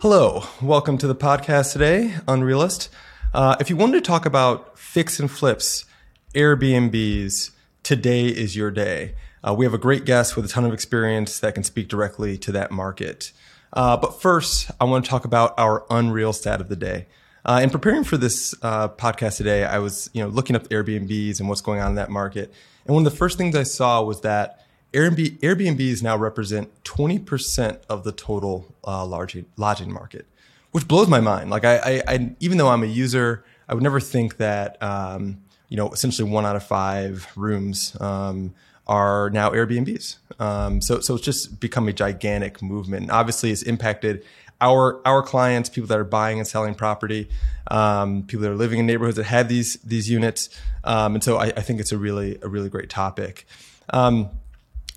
Hello, welcome to the podcast today, Unreal Estate. Uh, if you wanted to talk about fix and flips, Airbnbs, today is your day. Uh, we have a great guest with a ton of experience that can speak directly to that market. Uh, but first, I want to talk about our unreal stat of the day. Uh, in preparing for this uh, podcast today, I was you know looking up Airbnbs and what's going on in that market, and one of the first things I saw was that Airbnb, Airbnbs now represent 20% of the total uh, lodging, lodging market, which blows my mind. Like I, I, I, even though I'm a user, I would never think that um, you know essentially one out of five rooms um, are now Airbnbs. Um, so, so it's just become a gigantic movement. And obviously, it's impacted our our clients, people that are buying and selling property, um, people that are living in neighborhoods that have these these units. Um, and so, I, I, think it's a really a really great topic. Um,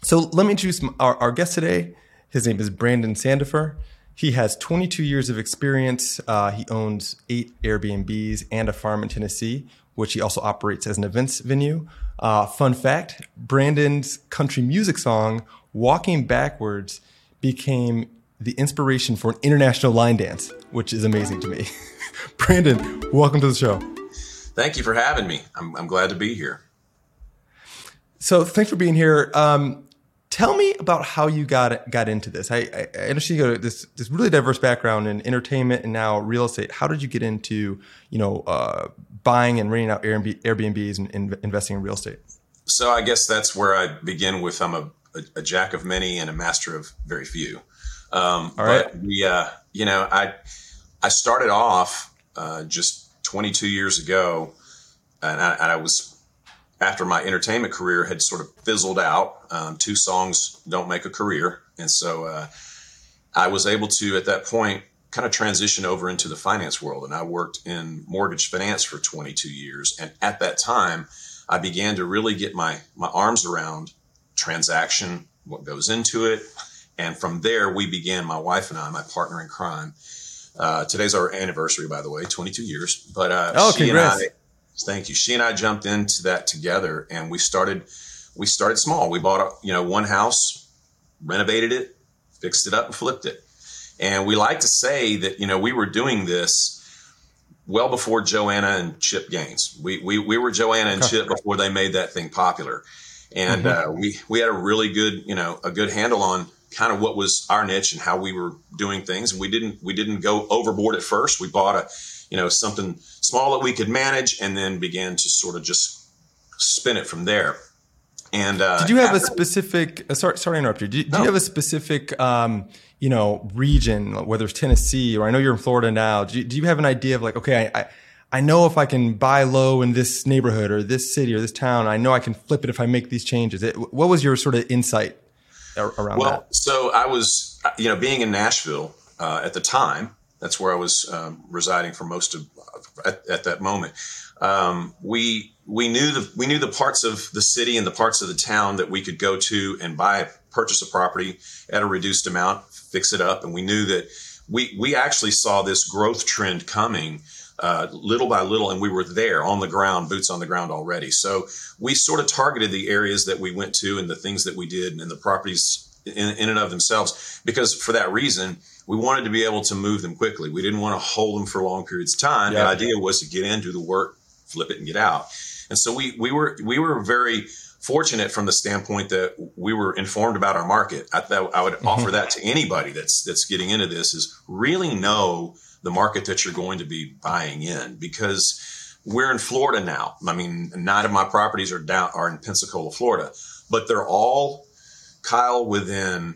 so, let me introduce our, our, guest today. His name is Brandon Sandefur. He has 22 years of experience. Uh, he owns eight Airbnbs and a farm in Tennessee, which he also operates as an events venue. Uh, fun fact Brandon's country music song, Walking Backwards, became the inspiration for an international line dance, which is amazing to me. Brandon, welcome to the show. Thank you for having me. I'm, I'm glad to be here. So, thanks for being here. Um, tell me about how you got got into this. I, I, I understand you got this this really diverse background in entertainment and now real estate. How did you get into you know uh, buying and renting out Airbnb, Airbnbs and, and, investing in real estate? So I guess that's where I begin with I'm a, a, a jack of many and a master of very few. Um, All right. But we, uh, you know, I I started off uh, just 22 years ago, and I, and I, was after my entertainment career had sort of fizzled out. Um, two songs don't make a career, and so uh, I was able to at that point kind of transition over into the finance world. And I worked in mortgage finance for 22 years. And at that time, I began to really get my, my arms around transaction, what goes into it. And from there, we began, my wife and I, my partner in crime. Uh, today's our anniversary, by the way, 22 years. But uh, oh, she congrats. and I, thank you. She and I jumped into that together, and we started. We started small. We bought, a, you know, one house, renovated it, fixed it up, and flipped it. And we like to say that, you know, we were doing this well before Joanna and Chip Gaines. We, we, we were Joanna and Chip before they made that thing popular. And mm-hmm. uh, we, we had a really good, you know, a good handle on kind of what was our niche and how we were doing things. And we didn't, we didn't go overboard at first. We bought a, you know, something small that we could manage and then began to sort of just spin it from there. And uh, did you have after, a specific? Uh, sorry, sorry to interrupt you. Did, no. you have a specific, um, you know, region, whether it's Tennessee or I know you're in Florida now? Do you, do you have an idea of like, okay, I, I know if I can buy low in this neighborhood or this city or this town, I know I can flip it if I make these changes. It, what was your sort of insight around well, that? Well, so I was, you know, being in Nashville uh, at the time. That's where I was um, residing for most of at, at that moment. Um, we we knew the we knew the parts of the city and the parts of the town that we could go to and buy purchase a property at a reduced amount, fix it up, and we knew that we we actually saw this growth trend coming uh, little by little, and we were there on the ground, boots on the ground already. So we sort of targeted the areas that we went to and the things that we did and the properties in, in and of themselves, because for that reason, we wanted to be able to move them quickly. We didn't want to hold them for long periods of time. Yeah. The idea was to get in, do the work, flip it, and get out. And so we we were we were very fortunate from the standpoint that we were informed about our market. I I would mm-hmm. offer that to anybody that's that's getting into this is really know the market that you're going to be buying in because we're in Florida now. I mean, nine of my properties are down are in Pensacola, Florida, but they're all Kyle within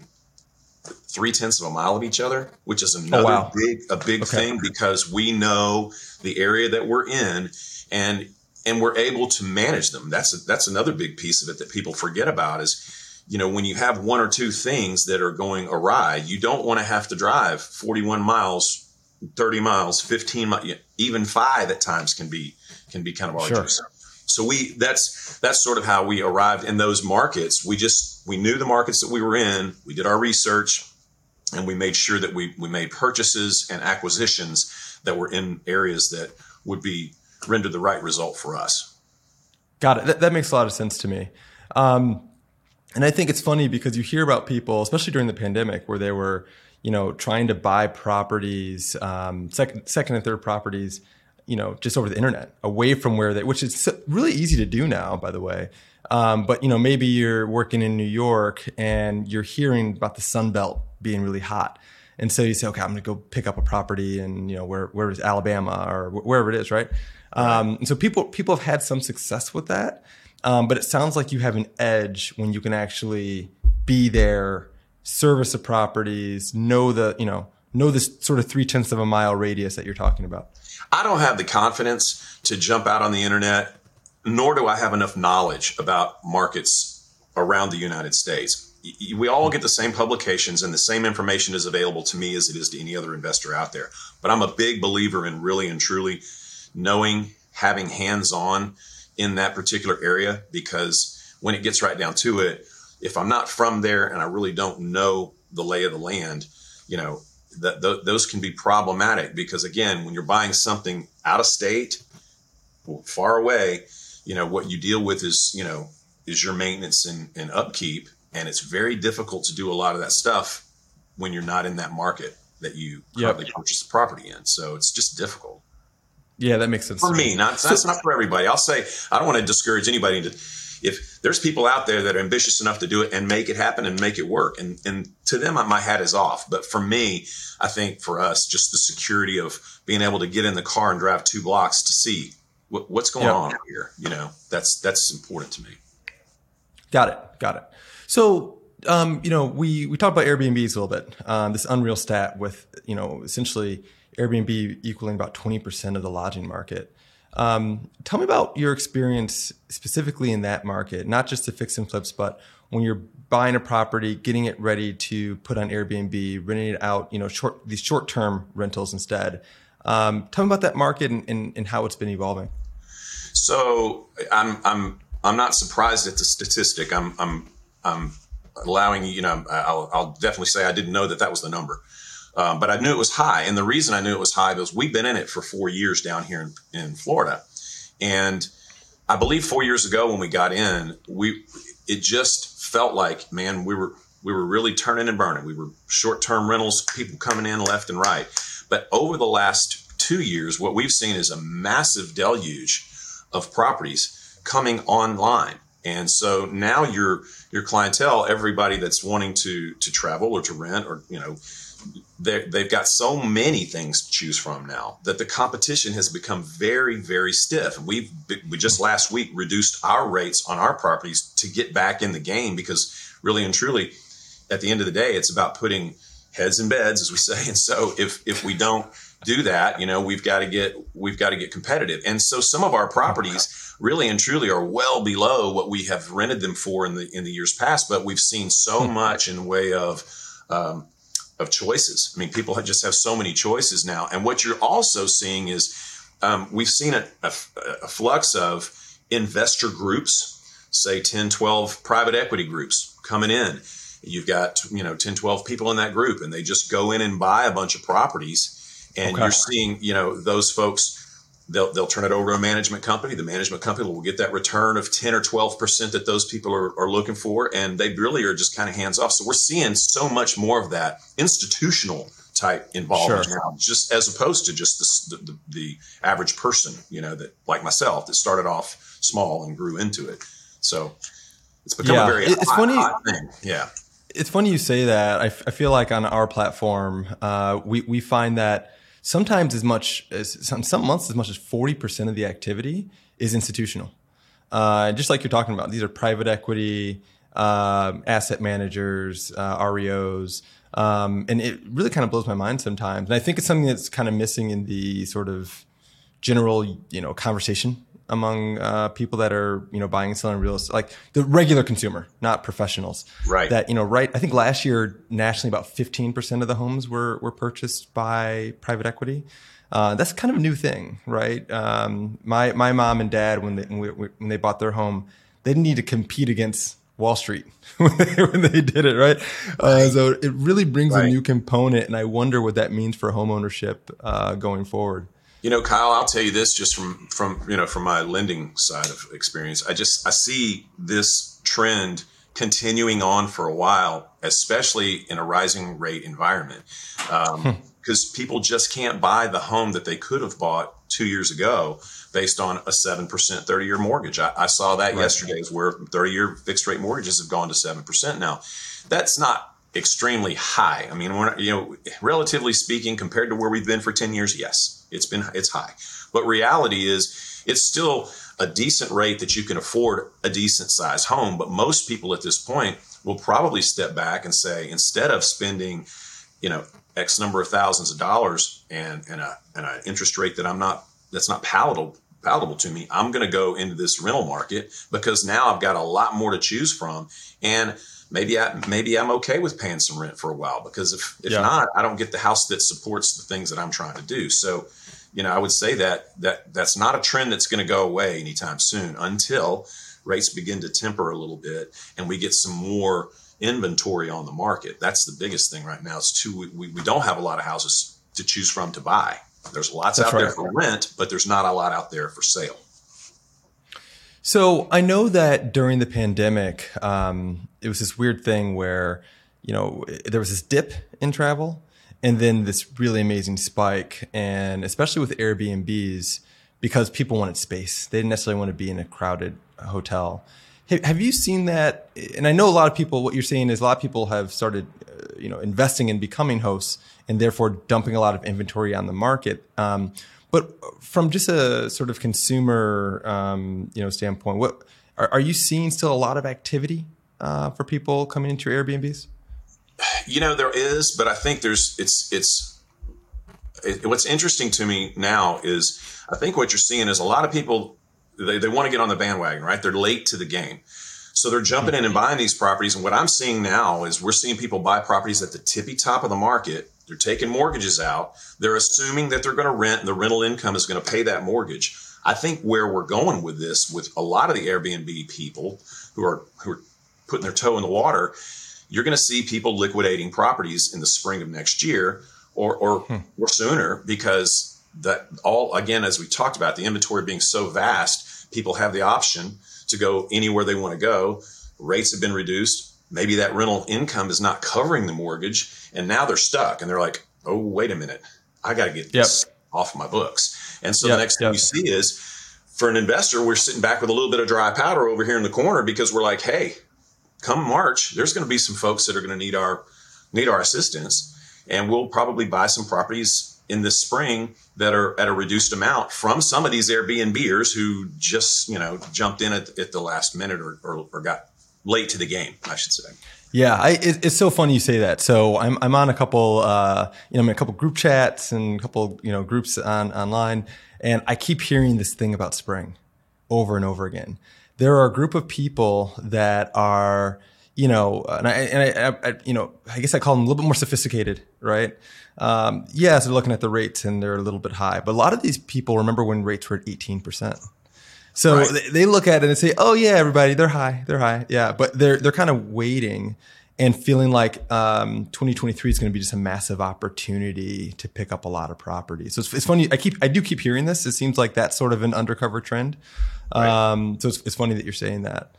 three tenths of a mile of each other, which is oh, another oh, wow. big a big okay. thing because we know the area that we're in and and we're able to manage them. That's a, that's another big piece of it that people forget about is, you know, when you have one or two things that are going awry, you don't want to have to drive 41 miles, 30 miles, 15 miles, even five at times can be can be kind of arduous. Sure. So we that's that's sort of how we arrived in those markets. We just we knew the markets that we were in. We did our research, and we made sure that we we made purchases and acquisitions that were in areas that would be render the right result for us. Got it. That, that makes a lot of sense to me. Um, and I think it's funny because you hear about people, especially during the pandemic, where they were, you know, trying to buy properties, um, second, second and third properties, you know, just over the internet, away from where they, which is really easy to do now, by the way. Um, but you know, maybe you're working in New York and you're hearing about the Sun Belt being really hot, and so you say, okay, I'm going to go pick up a property in you know where where is Alabama or wherever it is, right? Um, and so people people have had some success with that, um, but it sounds like you have an edge when you can actually be there, service the properties, know the you know know this sort of three tenths of a mile radius that you're talking about. I don't have the confidence to jump out on the internet nor do I have enough knowledge about markets around the United States. We all get the same publications, and the same information is available to me as it is to any other investor out there. But I'm a big believer in really and truly knowing, having hands on in that particular area, because when it gets right down to it, if I'm not from there and I really don't know the lay of the land, you know, that th- those can be problematic because again, when you're buying something out of state, far away, you know what you deal with is you know is your maintenance and, and upkeep and it's very difficult to do a lot of that stuff when you're not in that market that you yep. purchase the property in. So it's just difficult. Yeah that makes sense for me not that's not for everybody. I'll say i don't want to discourage anybody to if there's people out there that are ambitious enough to do it and make it happen and make it work and and to them my hat is off but for me i think for us just the security of being able to get in the car and drive two blocks to see what, what's going on here? You know, that's that's important to me. Got it. Got it. So, um, you know, we we talked about Airbnbs a little bit. Um, this unreal stat with you know essentially Airbnb equaling about twenty percent of the lodging market. Um, tell me about your experience specifically in that market, not just the fix and flips, but when you're buying a property, getting it ready to put on Airbnb, renting it out, you know, short these short term rentals instead. Um, tell me about that market and, and, and how it's been evolving. So I'm I'm I'm not surprised at the statistic. I'm I'm I'm allowing you know I'll, I'll definitely say I didn't know that that was the number, um, but I knew it was high. And the reason I knew it was high was we've been in it for four years down here in, in Florida, and I believe four years ago when we got in, we it just felt like man we were we were really turning and burning. We were short term rentals, people coming in left and right. But over the last two years, what we've seen is a massive deluge of properties coming online. And so now your your clientele, everybody that's wanting to to travel or to rent or you know, they've got so many things to choose from now that the competition has become very very stiff. And we've we just last week reduced our rates on our properties to get back in the game because really and truly, at the end of the day, it's about putting heads in beds, as we say. And so if if we don't do that, you know, we've got to get we've got to get competitive. And so some of our properties really and truly are well below what we have rented them for in the in the years past. But we've seen so hmm. much in the way of um, of choices. I mean, people just have so many choices now. And what you're also seeing is um, we've seen a, a, a flux of investor groups, say 10, 12 private equity groups coming in you've got you know 10 12 people in that group and they just go in and buy a bunch of properties and okay. you're seeing you know those folks they'll, they'll turn it over to a management company the management company will get that return of 10 or 12 percent that those people are, are looking for and they really are just kind of hands off so we're seeing so much more of that institutional type involvement sure. now just as opposed to just the, the, the average person you know that like myself that started off small and grew into it so it's become yeah. a very it's hot, funny hot thing yeah it's funny you say that. I, f- I feel like on our platform, uh, we we find that sometimes as much as some, some months as much as forty percent of the activity is institutional. Uh, just like you're talking about, these are private equity, uh, asset managers, uh, REOs, um, and it really kind of blows my mind sometimes. And I think it's something that's kind of missing in the sort of general, you know, conversation among uh, people that are you know buying and selling real estate, like the regular consumer, not professionals. Right. That you know, right. I think last year nationally, about fifteen percent of the homes were were purchased by private equity. Uh, that's kind of a new thing, right? Um, my my mom and dad when they when they bought their home, they didn't need to compete against Wall Street when, they, when they did it, right? Uh, so it really brings right. a new component, and I wonder what that means for home ownership uh, going forward. You know, Kyle, I'll tell you this just from from you know from my lending side of experience. I just I see this trend continuing on for a while especially in a rising rate environment. Um, hmm because people just can't buy the home that they could have bought two years ago based on a 7% 30 year mortgage. I, I saw that right. yesterday is where 30 year fixed rate mortgages have gone to 7% now. That's not extremely high. I mean, we're not, you know, relatively speaking, compared to where we've been for 10 years, yes, it's been, it's high. But reality is it's still a decent rate that you can afford a decent size home. But most people at this point will probably step back and say, instead of spending, you know, X number of thousands of dollars and and a and an interest rate that I'm not that's not palatable palatable to me, I'm going to go into this rental market because now I've got a lot more to choose from, and maybe I maybe I'm okay with paying some rent for a while because if if yeah. not, I don't get the house that supports the things that I'm trying to do. So, you know, I would say that that that's not a trend that's going to go away anytime soon until rates begin to temper a little bit and we get some more inventory on the market. That's the biggest thing right now. Is too we, we don't have a lot of houses to choose from to buy. There's lots That's out right. there for rent, but there's not a lot out there for sale. So I know that during the pandemic, um, it was this weird thing where you know there was this dip in travel, and then this really amazing spike, and especially with Airbnbs because people wanted space. They didn't necessarily want to be in a crowded hotel. Have you seen that? And I know a lot of people. What you're saying is a lot of people have started, uh, you know, investing in becoming hosts, and therefore dumping a lot of inventory on the market. Um, but from just a sort of consumer, um, you know, standpoint, what are, are, you seeing? Still a lot of activity uh, for people coming into Airbnbs? You know, there is, but I think there's it's it's it, what's interesting to me now is I think what you're seeing is a lot of people they, they want to get on the bandwagon, right? They're late to the game. So they're jumping in and buying these properties. And what I'm seeing now is we're seeing people buy properties at the tippy top of the market. They're taking mortgages out. They're assuming that they're going to rent and the rental income is going to pay that mortgage. I think where we're going with this, with a lot of the Airbnb people who are who are putting their toe in the water, you're going to see people liquidating properties in the spring of next year or or, hmm. or sooner because that all again as we talked about the inventory being so vast people have the option to go anywhere they want to go. Rates have been reduced. Maybe that rental income is not covering the mortgage, and now they're stuck. And they're like, "Oh, wait a minute, I got to get this yep. off my books." And so yep. the next thing yep. you see is, for an investor, we're sitting back with a little bit of dry powder over here in the corner because we're like, "Hey, come March, there's going to be some folks that are going to need our need our assistance, and we'll probably buy some properties in the spring that are at a reduced amount from some of these Airbnbers who just, you know, jumped in at, at the last minute or, or, or, got late to the game, I should say. Yeah, I, it, it's so funny you say that. So I'm, I'm on a couple, uh, you know, I'm in a couple group chats and a couple, you know, groups on online, and I keep hearing this thing about spring over and over again. There are a group of people that are, you know, and I, and I, I, you know, I guess I call them a little bit more sophisticated, right? Um, yes, they're looking at the rates and they're a little bit high, but a lot of these people remember when rates were at 18%. So right. they, they look at it and say, "Oh yeah, everybody, they're high, they're high, yeah." But they're they're kind of waiting and feeling like um, 2023 is going to be just a massive opportunity to pick up a lot of property. So it's, it's, funny. I keep I do keep hearing this. It seems like that's sort of an undercover trend. Right. Um, so it's, it's funny that you're saying that.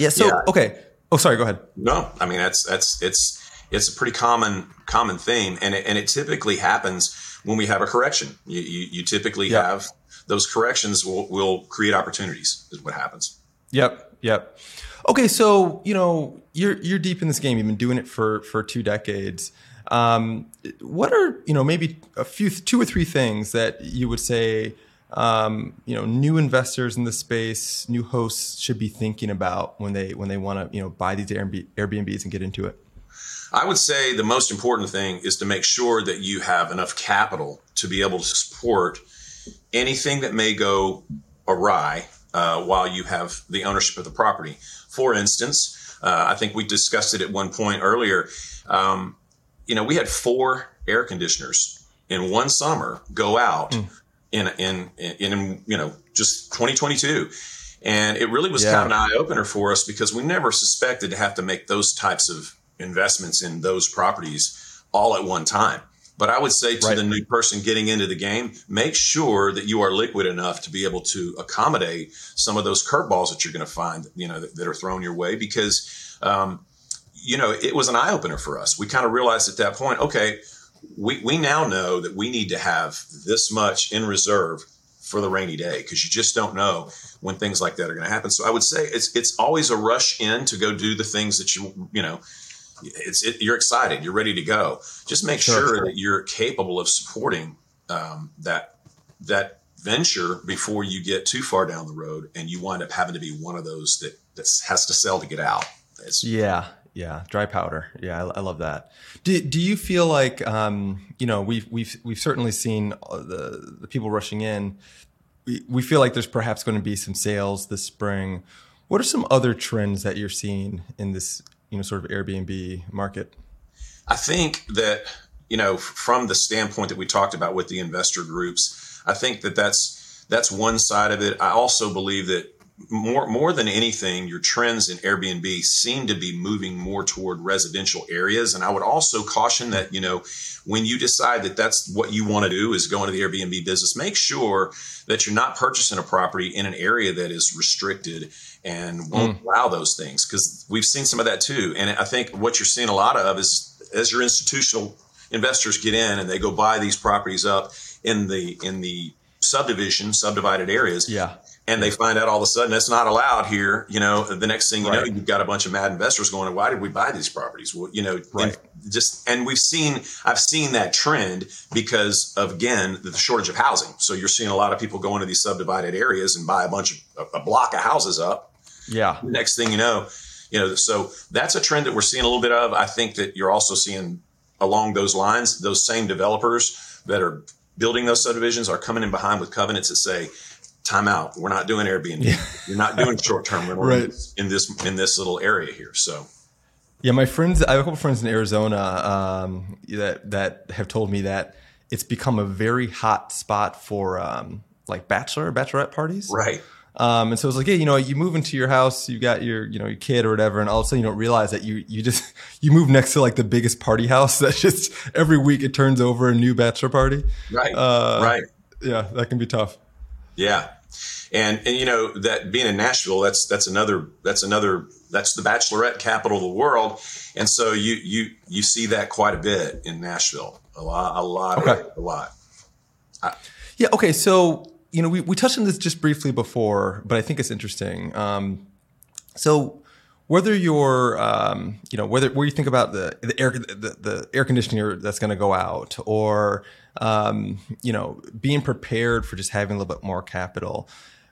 Yeah. So yeah. okay. Oh, sorry. Go ahead. No, I mean that's that's it's it's a pretty common common theme, and it, and it typically happens when we have a correction. You, you, you typically yep. have those corrections will, will create opportunities. Is what happens. Yep. Yep. Okay, so you know you're you're deep in this game. You've been doing it for for two decades. Um, what are you know maybe a few two or three things that you would say um, you know new investors in the space, new hosts should be thinking about when they when they want to you know buy these Airbnbs and get into it? I would say the most important thing is to make sure that you have enough capital to be able to support anything that may go awry uh, while you have the ownership of the property. For instance, uh, I think we discussed it at one point earlier. Um, you know, we had four air conditioners in one summer go out mm. in, in, in, in, you know, just 2022. And it really was yeah. kind of an eye opener for us because we never suspected to have to make those types of investments in those properties all at one time. But I would say to right. the new person getting into the game, make sure that you are liquid enough to be able to accommodate some of those curveballs that you're going to find, you know, that, that, are thrown your way because, um, you know, it was an eye opener for us. We kind of realized at that point, okay, we, we now know that we need to have this much in reserve for the rainy day because you just don't know when things like that are going to happen. So I would say it's it's always a rush in to go do the things that you you know it's it, you're excited, you're ready to go. Just make sure, sure that you're capable of supporting um, that that venture before you get too far down the road and you wind up having to be one of those that that has to sell to get out. It's, yeah, yeah, dry powder. Yeah, I, I, love that. Do, do you feel like um, you know we've we've we've certainly seen uh, the the people rushing in. We, we feel like there's perhaps going to be some sales this spring. What are some other trends that you're seeing in this you know sort of Airbnb market? I think that you know from the standpoint that we talked about with the investor groups, I think that that's that's one side of it. I also believe that more more than anything, your trends in Airbnb seem to be moving more toward residential areas. And I would also caution that you know when you decide that that's what you want to do is go into the Airbnb business, make sure that you're not purchasing a property in an area that is restricted and won't mm. allow those things because we've seen some of that too. And I think what you're seeing a lot of is as your institutional investors get in and they go buy these properties up in the in the subdivision subdivided areas yeah and they find out all of a sudden that's not allowed here. You know, the next thing you right. know, you've got a bunch of mad investors going, "Why did we buy these properties?" Well, you know, right. and just and we've seen, I've seen that trend because of again the shortage of housing. So you're seeing a lot of people go into these subdivided areas and buy a bunch of a block of houses up. Yeah. The next thing you know, you know, so that's a trend that we're seeing a little bit of. I think that you're also seeing along those lines, those same developers that are building those subdivisions are coming in behind with covenants that say time out. We're not doing Airbnb. Yeah. You're not doing short term rental right. in this in this little area here. So. Yeah, my friends. I have a couple friends in Arizona um, that that have told me that it's become a very hot spot for um, like bachelor bachelorette parties. Right. Um, and so it's like, yeah, you know, you move into your house, you got your, you know, your kid or whatever, and all of a sudden you don't realize that you, you just, you move next to like the biggest party house that's just every week it turns over a new bachelor party. Right. Uh, right. Yeah, that can be tough. Yeah, and and you know that being in Nashville, that's that's another that's another that's the bachelorette capital of the world, and so you you you see that quite a bit in Nashville, a lot a lot okay. a lot. I, yeah. Okay. So you know we we touched on this just briefly before, but I think it's interesting. Um, so whether you're, um, you know, whether where you think about the the air the, the air conditioner that's going to go out, or um, you know, being prepared for just having a little bit more capital.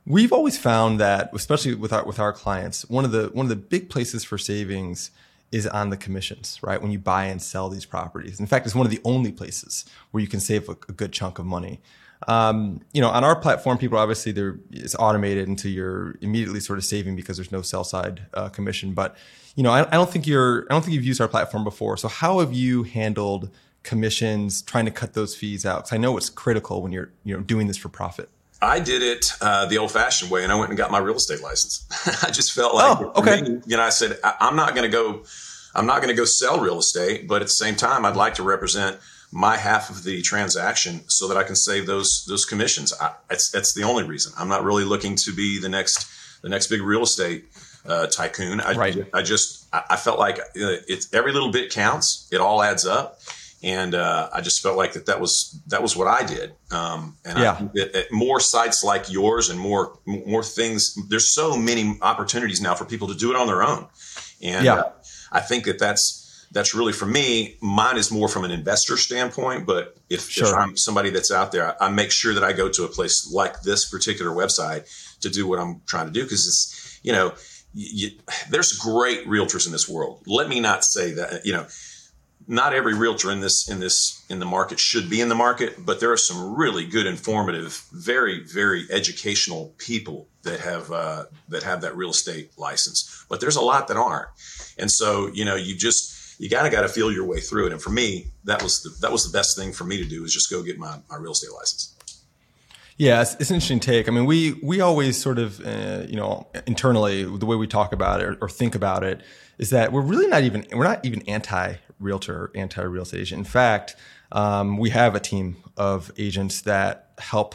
We've always found that, especially with our with our clients, one of the one of the big places for savings is on the commissions, right? When you buy and sell these properties. In fact, it's one of the only places where you can save a, a good chunk of money. Um, you know, on our platform, people obviously there it's automated into you're immediately sort of saving because there's no sell side uh, commission. But you know, I, I, don't think you're I don't think you've used our platform before. So how have you handled commissions, trying to cut those fees out? Because I know it's critical when you're you know doing this for profit. I did it uh, the old-fashioned way, and I went and got my real estate license. I just felt like, oh, okay. Me, you know, I said I, I'm not going to go, I'm not going to go sell real estate, but at the same time, I'd like to represent my half of the transaction so that I can save those those commissions. I, it's that's the only reason. I'm not really looking to be the next the next big real estate uh, tycoon. I, right. I just I felt like it's every little bit counts. It all adds up, and uh, I just felt like that that was that was what I did. Um, and yeah. I, more sites like yours and more more things. There's so many opportunities now for people to do it on their own, and yeah. uh, I think that that's that's really for me. Mine is more from an investor standpoint, but if, sure. if I'm somebody that's out there, I, I make sure that I go to a place like this particular website to do what I'm trying to do because it's you know. You, there's great realtors in this world. Let me not say that, you know, not every realtor in this in this in the market should be in the market, but there are some really good, informative, very very educational people that have uh, that have that real estate license. But there's a lot that aren't, and so you know you just you kind of got to feel your way through it. And for me, that was the, that was the best thing for me to do is just go get my, my real estate license. Yeah, it's, it's, an interesting take. I mean, we we always sort of, uh, you know, internally the way we talk about it or, or, think about it is that we're really not even we're not even anti realtor, anti real estate agent. In fact, um, we have a team of agents that help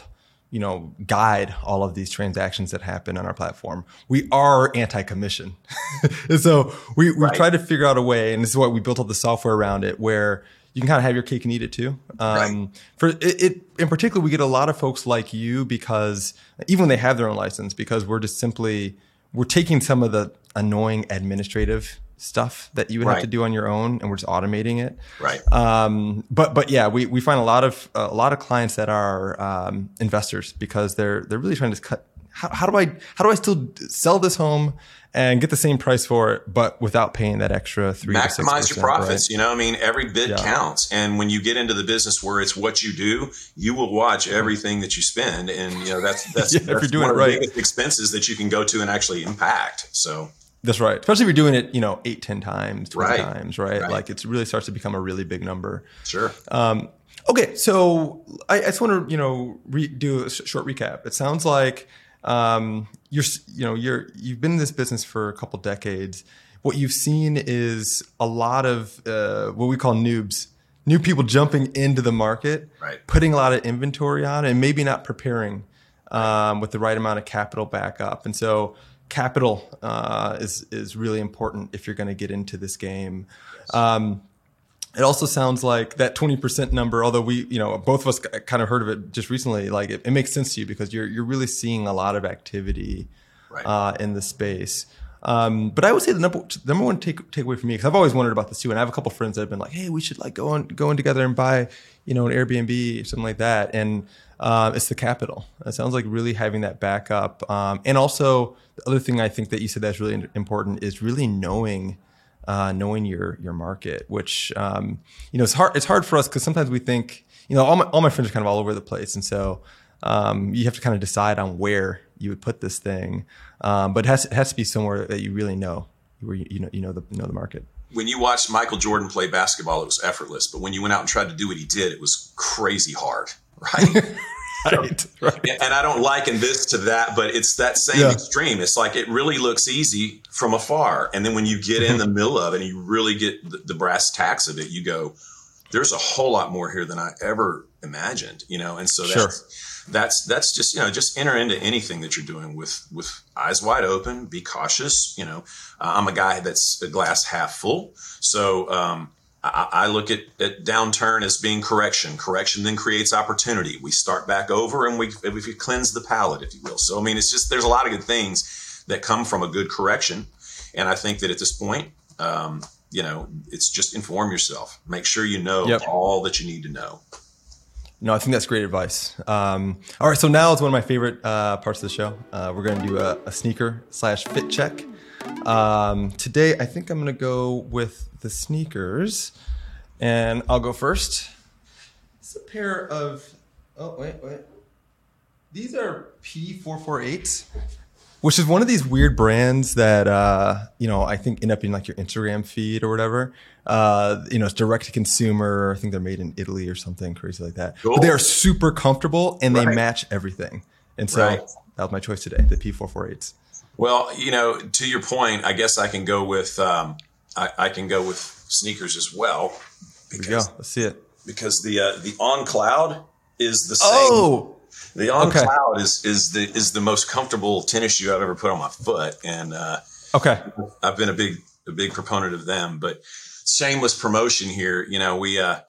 you know, guide all of these transactions that happen on our platform. We are anti-commission. and so we, we've right. tried to figure out a way, and this is why we built all the software around it, where you can kind of have your cake and eat it too. Um, right. For it, it, in particular, we get a lot of folks like you because even when they have their own license, because we're just simply we're taking some of the annoying administrative stuff that you would right. have to do on your own and we're just automating it right um, but but yeah we, we find a lot of a lot of clients that are um, investors because they're they're really trying to cut how, how do i how do i still sell this home and get the same price for it, but without paying that extra three. Maximize your profits. Right? You know, I mean, every bit yeah. counts. And when you get into the business where it's what you do, you will watch everything that you spend, and you know that's that's, yeah, that's if you're doing one it right. biggest expenses that you can go to and actually impact. So. That's right. Especially if you're doing it, you know, eight, ten times, twenty right. times, right? right? Like it really starts to become a really big number. Sure. Um, okay, so I, I just want to, you know, re- do a short recap. It sounds like um, you're you know you're you've been in this business for a couple decades. What you've seen is a lot of uh, what we call noobs, new people jumping into the market, right. putting a lot of inventory on, and maybe not preparing um, with the right amount of capital back up. And so capital uh, is is really important if you're going to get into this game. Um, it also sounds like that 20% number, although we, you know, both of us kind of heard of it just recently, like it, it makes sense to you because you're, you're really seeing a lot of activity right. uh, in the space. Um, but I would say the number, the number one take, takeaway for me, because I've always wondered about this too. And I have a couple friends that have been like, Hey, we should like go on, go in together and buy, you know, an Airbnb or something like that. And, uh, it's the capital. It sounds like really having that backup. Um, and also the other thing I think that you said that's really important is really knowing, uh, knowing your your market, which um, you know it's hard. It's hard for us because sometimes we think you know all my all my friends are kind of all over the place, and so um, you have to kind of decide on where you would put this thing. Um, but it has it has to be somewhere that you really know where you, you know you know the you know the market. When you watched Michael Jordan play basketball, it was effortless. But when you went out and tried to do what he did, it was crazy hard, right? right, right. And I don't liken this to that, but it's that same yeah. extreme. It's like it really looks easy from afar, and then when you get in the middle of it and you really get the, the brass tacks of it, you go, "There's a whole lot more here than I ever imagined." You know, and so that's sure. that's that's just you know just enter into anything that you're doing with with eyes wide open. Be cautious. You know, uh, I'm a guy that's a glass half full, so. Um, I, I look at, at downturn as being correction. Correction then creates opportunity. We start back over and we, we cleanse the palate, if you will. So, I mean, it's just, there's a lot of good things that come from a good correction. And I think that at this point, um, you know, it's just inform yourself. Make sure you know yep. all that you need to know. No, I think that's great advice. Um, all right, so now is one of my favorite uh, parts of the show. Uh, we're going to do a, a, sneaker slash fit check. Um, today, I think I'm going to go with the sneakers, and I'll go first. It's a pair of. Oh wait, wait. These are P448s, which is one of these weird brands that uh, you know I think end up in like your Instagram feed or whatever. Uh, you know, it's direct to consumer. I think they're made in Italy or something crazy like that. Cool. But they are super comfortable and they right. match everything. And so right. that was my choice today, the P448s. Well, you know, to your point, I guess I can go with um, I, I, can go with sneakers as well. Because, Here we go. Let's see it. Because the uh, the on cloud is the same. Oh, the on okay. cloud is is the is the most comfortable tennis shoe I've ever put on my foot, and uh, okay, I've been a big a big proponent of them. But shameless promotion here. You know, we uh,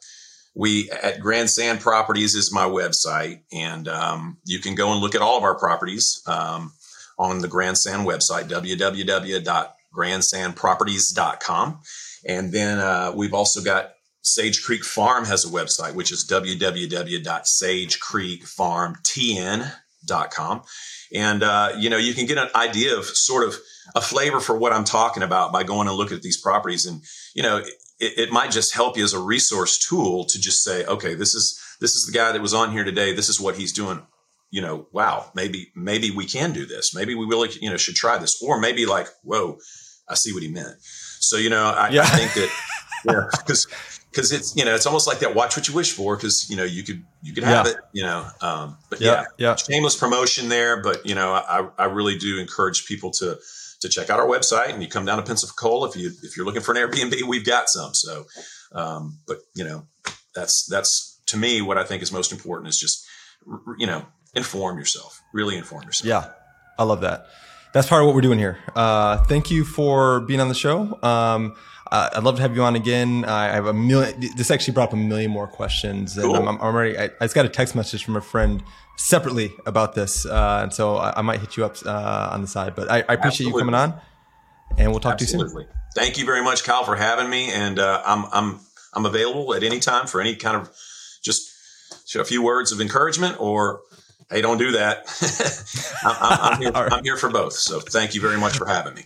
we at Grand Sand Properties is my website, and um, you can go and look at all of our properties. Um, on the Grand Sand website, www.grandsandproperties.com. And then uh, we've also got Sage Creek Farm has a website, which is www.sagecreekfarmtn.com. And, uh, you know, you can get an idea of sort of a flavor for what I'm talking about by going and looking at these properties. And, you know, it, it might just help you as a resource tool to just say, okay, this is, this is the guy that was on here today. This is what he's doing you know, wow, maybe maybe we can do this. Maybe we really, you know, should try this. Or maybe like, whoa, I see what he meant. So you know, I, yeah. I think that yeah, because because it's you know it's almost like that. Watch what you wish for, because you know you could you could have yeah. it. You know, um, but yeah, yeah, shameless promotion there. But you know, I I really do encourage people to to check out our website and you come down to Pensacola if you if you're looking for an Airbnb, we've got some. So, um, but you know, that's that's to me what I think is most important is just you know inform yourself. Really inform yourself. Yeah, I love that. That's part of what we're doing here. Uh, thank you for being on the show. Um, uh, I'd love to have you on again. I have a million. This actually brought up a million more questions, and Cool. I'm, I'm already. I, I just got a text message from a friend separately about this, uh, and so I, I might hit you up uh, on the side. But I, I appreciate you coming on, and we'll talk to you soon. Absolutely. Thank you very much, Kyle, for having me. And uh, I'm I'm I'm available at any time for any kind of just a few words of encouragement or hey, don't do that. I'm, I'm, I'm, here. I'm here for both. So thank you very much for having me.